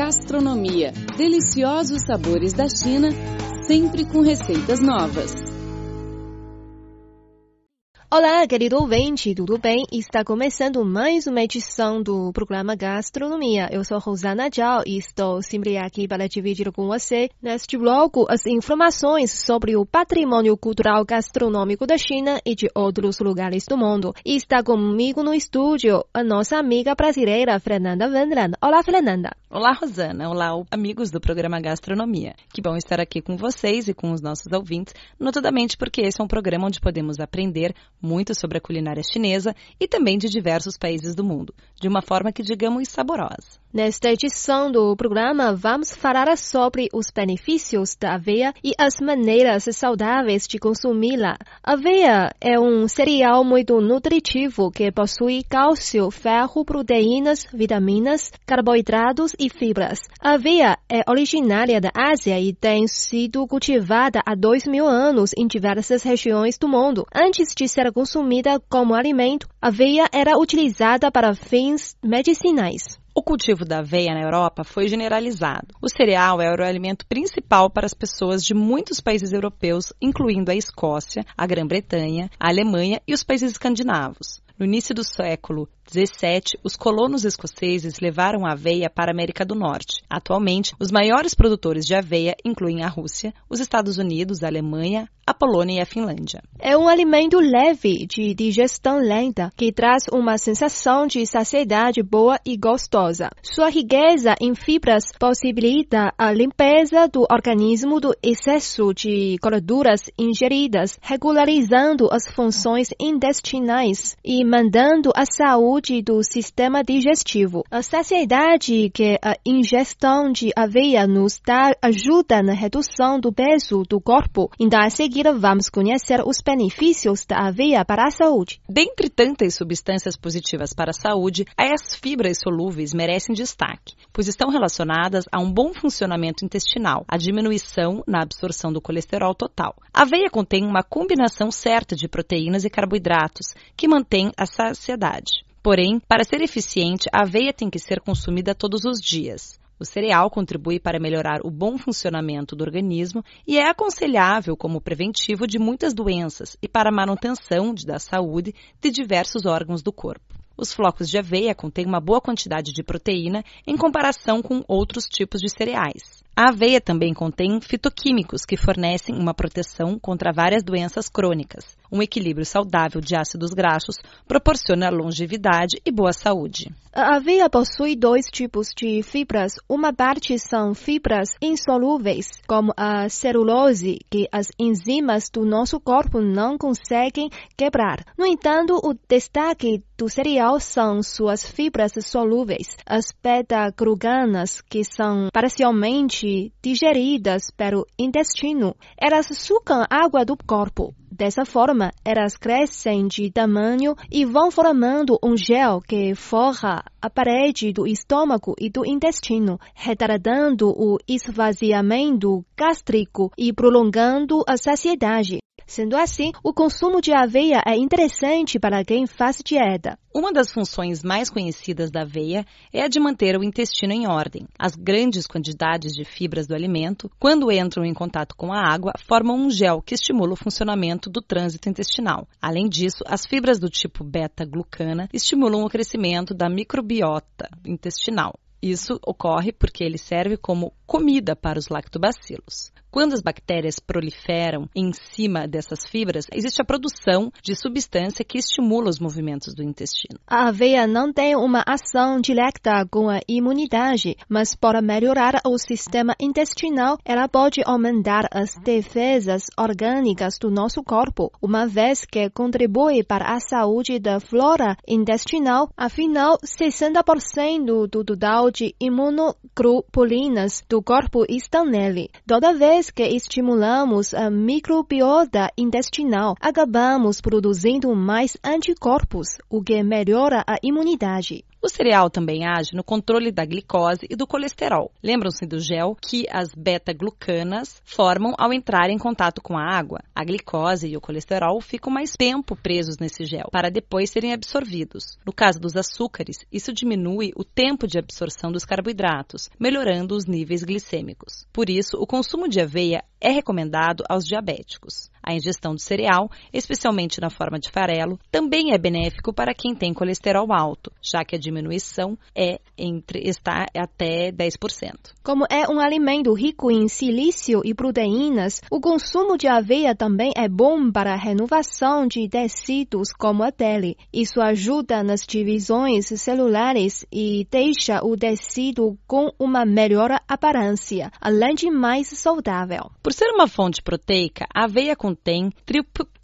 Gastronomia. Deliciosos sabores da China, sempre com receitas novas. Olá, querido ouvinte, tudo bem? Está começando mais uma edição do programa Gastronomia. Eu sou Rosana Zhao e estou sempre aqui para dividir com você, neste bloco, as informações sobre o patrimônio cultural gastronômico da China e de outros lugares do mundo. E está comigo no estúdio a nossa amiga brasileira, Fernanda Vendran. Olá, Fernanda. Olá, Rosana. Olá, amigos do programa Gastronomia. Que bom estar aqui com vocês e com os nossos ouvintes, notadamente porque esse é um programa onde podemos aprender muito sobre a culinária chinesa e também de diversos países do mundo, de uma forma que digamos saborosa. Nesta edição do programa, vamos falar sobre os benefícios da aveia e as maneiras saudáveis de consumi-la. Aveia é um cereal muito nutritivo que possui cálcio, ferro, proteínas, vitaminas, carboidratos e fibras. A aveia é originária da Ásia e tem sido cultivada há dois mil anos em diversas regiões do mundo. Antes de ser consumida como alimento, a aveia era utilizada para fins medicinais. O cultivo da aveia na Europa foi generalizado. O cereal era o alimento principal para as pessoas de muitos países europeus, incluindo a Escócia, a Grã-Bretanha, a Alemanha e os países escandinavos. No início do século 17, os colonos escoceses levaram a aveia para a América do Norte. Atualmente, os maiores produtores de aveia incluem a Rússia, os Estados Unidos, a Alemanha, a Polônia e a Finlândia. É um alimento leve, de digestão lenta, que traz uma sensação de saciedade boa e gostosa. Sua riqueza em fibras possibilita a limpeza do organismo do excesso de gorduras ingeridas, regularizando as funções intestinais e mandando a saúde do sistema digestivo. A saciedade que a ingestão de aveia nos dá ajuda na redução do peso do corpo. Então, a seguir, vamos conhecer os benefícios da aveia para a saúde. Dentre tantas substâncias positivas para a saúde, as fibras solúveis merecem destaque, pois estão relacionadas a um bom funcionamento intestinal, a diminuição na absorção do colesterol total. A aveia contém uma combinação certa de proteínas e carboidratos que mantém a saciedade. Porém, para ser eficiente, a aveia tem que ser consumida todos os dias. O cereal contribui para melhorar o bom funcionamento do organismo e é aconselhável como preventivo de muitas doenças e para a manutenção da saúde de diversos órgãos do corpo. Os flocos de aveia contêm uma boa quantidade de proteína em comparação com outros tipos de cereais. A aveia também contém fitoquímicos que fornecem uma proteção contra várias doenças crônicas. Um equilíbrio saudável de ácidos graxos proporciona longevidade e boa saúde. A aveia possui dois tipos de fibras. Uma parte são fibras insolúveis, como a celulose, que as enzimas do nosso corpo não conseguem quebrar. No entanto, o destaque do cereal são suas fibras solúveis, as beta-glucanas, que são parcialmente digeridas pelo intestino. Elas sucam água do corpo. Dessa forma, elas crescem de tamanho e vão formando um gel que forra a parede do estômago e do intestino, retardando o esvaziamento gástrico e prolongando a saciedade. Sendo assim, o consumo de aveia é interessante para quem faz dieta. Uma das funções mais conhecidas da aveia é a de manter o intestino em ordem. As grandes quantidades de fibras do alimento, quando entram em contato com a água, formam um gel que estimula o funcionamento do trânsito intestinal. Além disso, as fibras do tipo beta-glucana estimulam o crescimento da microbiota intestinal. Isso ocorre porque ele serve como comida para os lactobacilos. Quando as bactérias proliferam em cima dessas fibras, existe a produção de substância que estimula os movimentos do intestino. A aveia não tem uma ação direta com a imunidade, mas para melhorar o sistema intestinal, ela pode aumentar as defesas orgânicas do nosso corpo, uma vez que contribui para a saúde da flora intestinal. Afinal, 60% do total de imunoglobulinas do corpo estão nele. Toda vez vez que estimulamos a microbiota intestinal, acabamos produzindo mais anticorpos, o que melhora a imunidade. O cereal também age no controle da glicose e do colesterol. Lembram-se do gel que as beta-glucanas formam ao entrar em contato com a água. A glicose e o colesterol ficam mais tempo presos nesse gel, para depois serem absorvidos. No caso dos açúcares, isso diminui o tempo de absorção dos carboidratos, melhorando os níveis glicêmicos. Por isso, o consumo de aveia é recomendado aos diabéticos. A ingestão de cereal, especialmente na forma de farelo, também é benéfico para quem tem colesterol alto, já que a diminuição é entre está até 10%. Como é um alimento rico em silício e proteínas, o consumo de aveia também é bom para a renovação de tecidos como a pele. Isso ajuda nas divisões celulares e deixa o tecido com uma melhor aparência, além de mais saudável. Por ser uma fonte proteica, a aveia contém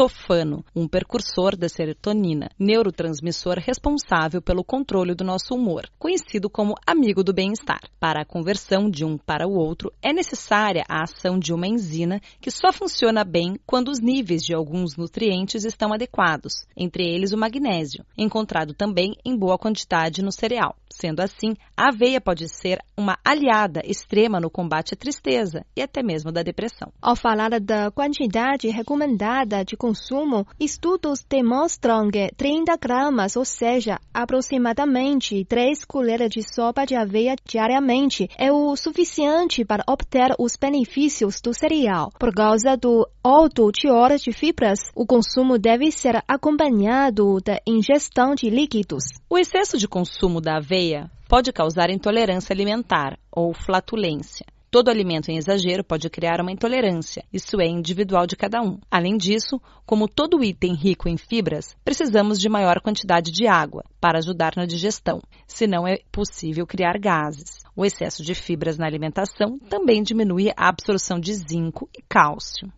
triptofano, um precursor da serotonina, neurotransmissor responsável pelo controle do nosso humor, conhecido como amigo do bem-estar. Para a conversão de um para o outro, é necessária a ação de uma enzima que só funciona bem quando os níveis de alguns nutrientes estão adequados, entre eles o magnésio, encontrado também em boa quantidade no cereal. Sendo assim, a aveia pode ser uma aliada extrema no combate à tristeza e até mesmo da depressão. Ao falar da quantidade recomendada de consumo, estudos demonstram que 30 gramas, ou seja, aproximadamente 3 colheres de sopa de aveia diariamente, é o suficiente para obter os benefícios do cereal. Por causa do alto teor de fibras, o consumo deve ser acompanhado da ingestão de líquidos. O excesso de consumo da aveia pode causar intolerância alimentar ou flatulência. Todo alimento em exagero pode criar uma intolerância, isso é individual de cada um. Além disso, como todo item rico em fibras, precisamos de maior quantidade de água para ajudar na digestão, senão é possível criar gases. O excesso de fibras na alimentação também diminui a absorção de zinco e cálcio.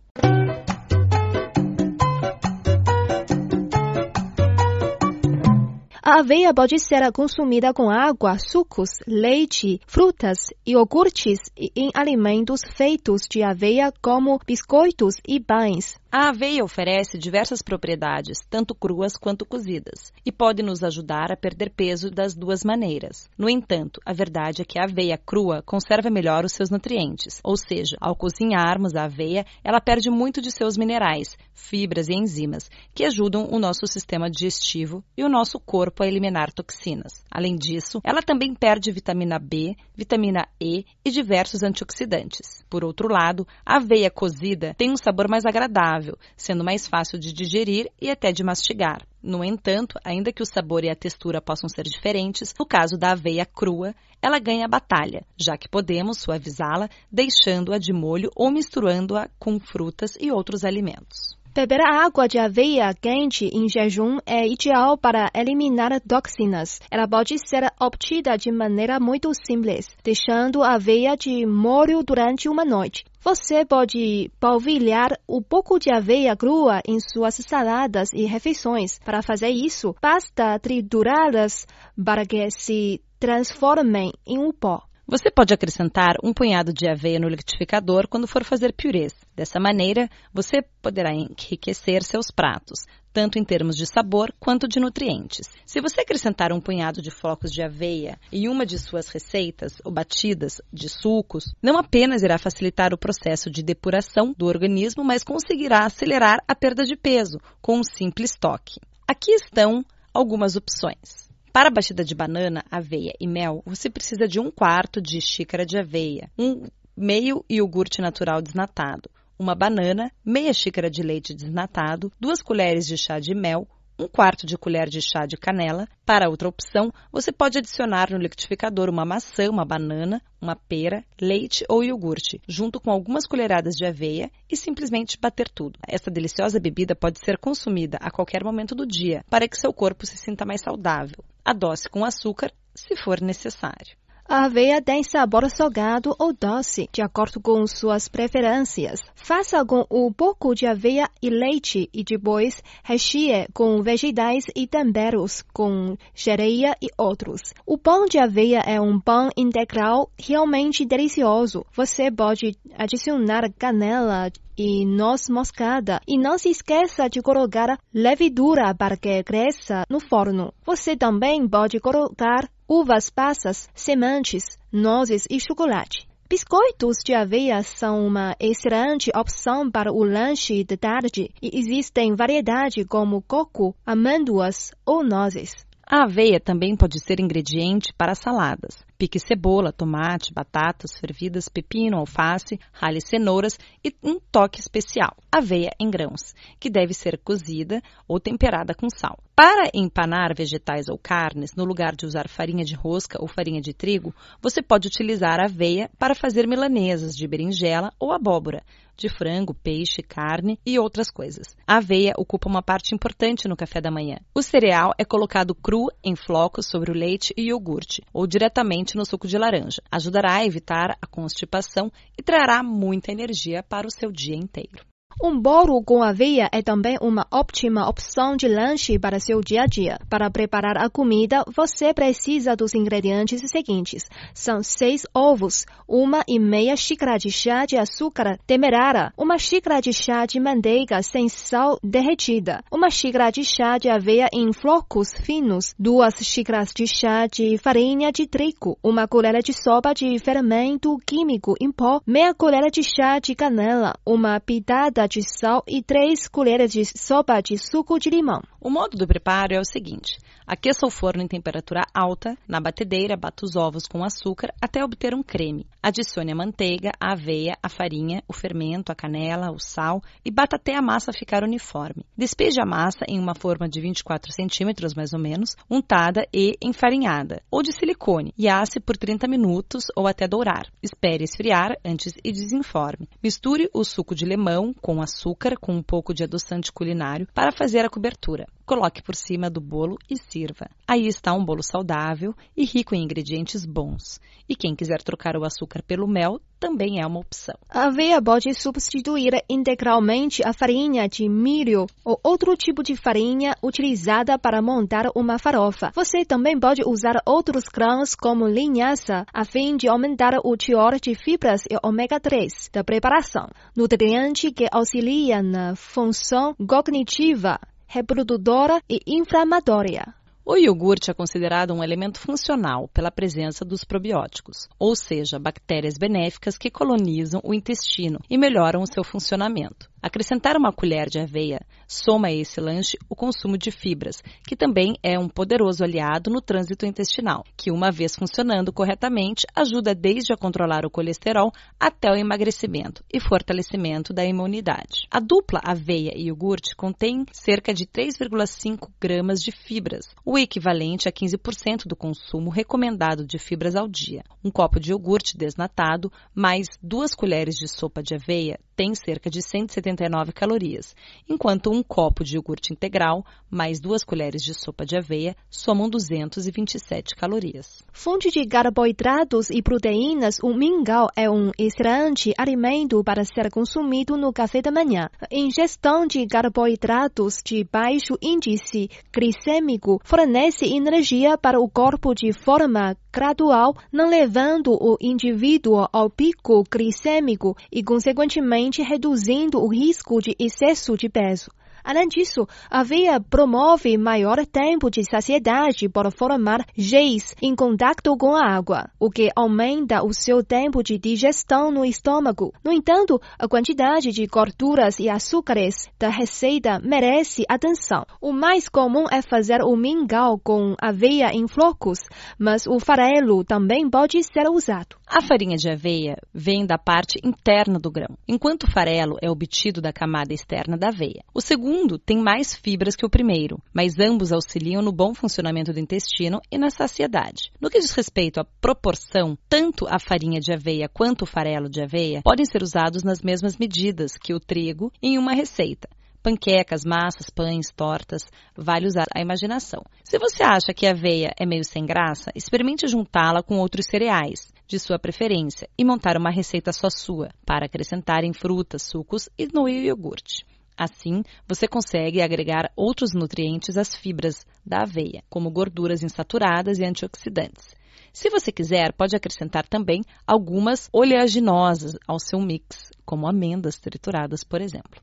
A aveia pode ser consumida com água, sucos, leite, frutas, iogurtes e em alimentos feitos de aveia como biscoitos e pães. A aveia oferece diversas propriedades, tanto cruas quanto cozidas, e pode nos ajudar a perder peso das duas maneiras. No entanto, a verdade é que a aveia crua conserva melhor os seus nutrientes, ou seja, ao cozinharmos a aveia, ela perde muito de seus minerais, fibras e enzimas, que ajudam o nosso sistema digestivo e o nosso corpo eliminar toxinas. Além disso, ela também perde vitamina B, vitamina E e diversos antioxidantes. Por outro lado, a aveia cozida tem um sabor mais agradável sendo mais fácil de digerir e até de mastigar. No entanto, ainda que o sabor e a textura possam ser diferentes, no caso da aveia crua, ela ganha batalha, já que podemos suavizá-la deixando-a de molho ou misturando-a com frutas e outros alimentos. Beber água de aveia quente em jejum é ideal para eliminar toxinas. Ela pode ser obtida de maneira muito simples, deixando a aveia de molho durante uma noite. Você pode polvilhar um pouco de aveia crua em suas saladas e refeições. Para fazer isso, basta triturá-las para que se transformem em um pó. Você pode acrescentar um punhado de aveia no liquidificador quando for fazer purês. Dessa maneira, você poderá enriquecer seus pratos, tanto em termos de sabor quanto de nutrientes. Se você acrescentar um punhado de flocos de aveia em uma de suas receitas ou batidas de sucos, não apenas irá facilitar o processo de depuração do organismo, mas conseguirá acelerar a perda de peso com um simples toque. Aqui estão algumas opções. Para a batida de banana, aveia e mel, você precisa de um quarto de xícara de aveia, um meio iogurte natural desnatado, uma banana, meia xícara de leite desnatado, duas colheres de chá de mel, um quarto de colher de chá de canela. Para outra opção, você pode adicionar no liquidificador uma maçã, uma banana, uma pera, leite ou iogurte, junto com algumas colheradas de aveia e simplesmente bater tudo. Essa deliciosa bebida pode ser consumida a qualquer momento do dia para que seu corpo se sinta mais saudável. Adoce com açúcar, se for necessário. A aveia tem sabor salgado ou doce, de acordo com suas preferências. Faça com um pouco de aveia e leite e depois recheie com vegetais e temperos, com gereia e outros. O pão de aveia é um pão integral realmente delicioso. Você pode adicionar canela e noz moscada. E não se esqueça de colocar levedura para que cresça no forno. Você também pode colocar uvas passas, sementes, nozes e chocolate. Biscoitos de aveia são uma excelente opção para o lanche de tarde e existem variedades como coco, amêndoas ou nozes. A aveia também pode ser ingrediente para saladas. Pique cebola, tomate, batatas fervidas, pepino, alface, rale cenouras e um toque especial, aveia em grãos, que deve ser cozida ou temperada com sal. Para empanar vegetais ou carnes, no lugar de usar farinha de rosca ou farinha de trigo, você pode utilizar aveia para fazer milanesas de berinjela ou abóbora, de frango, peixe, carne e outras coisas. A aveia ocupa uma parte importante no café da manhã. O cereal é colocado cru em flocos sobre o leite e iogurte, ou diretamente no suco de laranja. Ajudará a evitar a constipação e trará muita energia para o seu dia inteiro. Um bolo com aveia é também uma ótima opção de lanche para seu dia a dia. Para preparar a comida, você precisa dos ingredientes seguintes: são seis ovos, uma e meia xícara de chá de açúcar demerara, uma xícara de chá de manteiga sem sal derretida, uma xícara de chá de aveia em flocos finos, duas xícaras de chá de farinha de trigo, uma colher de sopa de fermento químico em pó, meia colher de chá de canela, uma pitada de sal e 3 colheres de sopa de suco de limão. O modo do preparo é o seguinte: aqueça o forno em temperatura alta, na batedeira bata os ovos com açúcar até obter um creme. Adicione a manteiga, a aveia, a farinha, o fermento, a canela, o sal e bata até a massa ficar uniforme. Despeje a massa em uma forma de 24 centímetros mais ou menos, untada e enfarinhada, ou de silicone, e asse por 30 minutos ou até dourar. Espere esfriar antes e desenforme. Misture o suco de limão com açúcar com um pouco de adoçante culinário para fazer a cobertura. Coloque por cima do bolo e sirva. Aí está um bolo saudável e rico em ingredientes bons. E quem quiser trocar o açúcar pelo mel também é uma opção. A aveia pode substituir integralmente a farinha de milho ou outro tipo de farinha utilizada para montar uma farofa. Você também pode usar outros grãos como linhaça a fim de aumentar o teor de fibras e ômega 3 da preparação, nutriente que auxilia na função cognitiva reprodutora e inflamatória. O iogurte é considerado um elemento funcional pela presença dos probióticos, ou seja, bactérias benéficas que colonizam o intestino e melhoram o seu funcionamento. Acrescentar uma colher de aveia soma a esse lanche o consumo de fibras, que também é um poderoso aliado no trânsito intestinal, que, uma vez funcionando corretamente, ajuda desde a controlar o colesterol até o emagrecimento e fortalecimento da imunidade. A dupla aveia e iogurte contém cerca de 3,5 gramas de fibras, o equivalente a 15% do consumo recomendado de fibras ao dia. Um copo de iogurte desnatado mais duas colheres de sopa de aveia tem cerca de 179 calorias, enquanto um copo de iogurte integral mais duas colheres de sopa de aveia somam 227 calorias. Fonte de carboidratos e proteínas, o mingau é um excelente alimento para ser consumido no café da manhã. Ingestão de carboidratos de baixo índice glicêmico fornece energia para o corpo de forma gradual, não levando o indivíduo ao pico glicêmico e, consequentemente, reduzindo o risco de excesso de peso. Além disso, a aveia promove maior tempo de saciedade por formar géis em contato com a água, o que aumenta o seu tempo de digestão no estômago. No entanto, a quantidade de gorduras e açúcares da receita merece atenção. O mais comum é fazer o mingau com aveia em flocos, mas o farelo também pode ser usado. A farinha de aveia vem da parte interna do grão, enquanto o farelo é obtido da camada externa da aveia. O segundo tem mais fibras que o primeiro, mas ambos auxiliam no bom funcionamento do intestino e na saciedade. No que diz respeito à proporção, tanto a farinha de aveia quanto o farelo de aveia podem ser usados nas mesmas medidas que o trigo em uma receita panquecas, massas, pães, tortas, vale usar a imaginação. Se você acha que a aveia é meio sem graça, experimente juntá-la com outros cereais de sua preferência e montar uma receita só sua, para acrescentar em frutas, sucos e no iogurte. Assim, você consegue agregar outros nutrientes às fibras da aveia, como gorduras insaturadas e antioxidantes. Se você quiser, pode acrescentar também algumas oleaginosas ao seu mix, como amêndoas trituradas, por exemplo.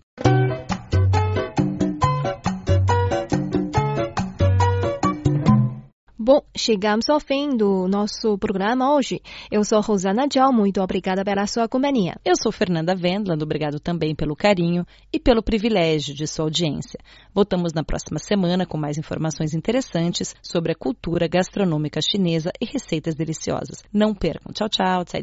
Bom, chegamos ao fim do nosso programa hoje. Eu sou Rosana Tchau, muito obrigada pela sua companhia. Eu sou Fernanda Vendland, obrigado também pelo carinho e pelo privilégio de sua audiência. Voltamos na próxima semana com mais informações interessantes sobre a cultura gastronômica chinesa e receitas deliciosas. Não percam. Tchau, tchau. Tsai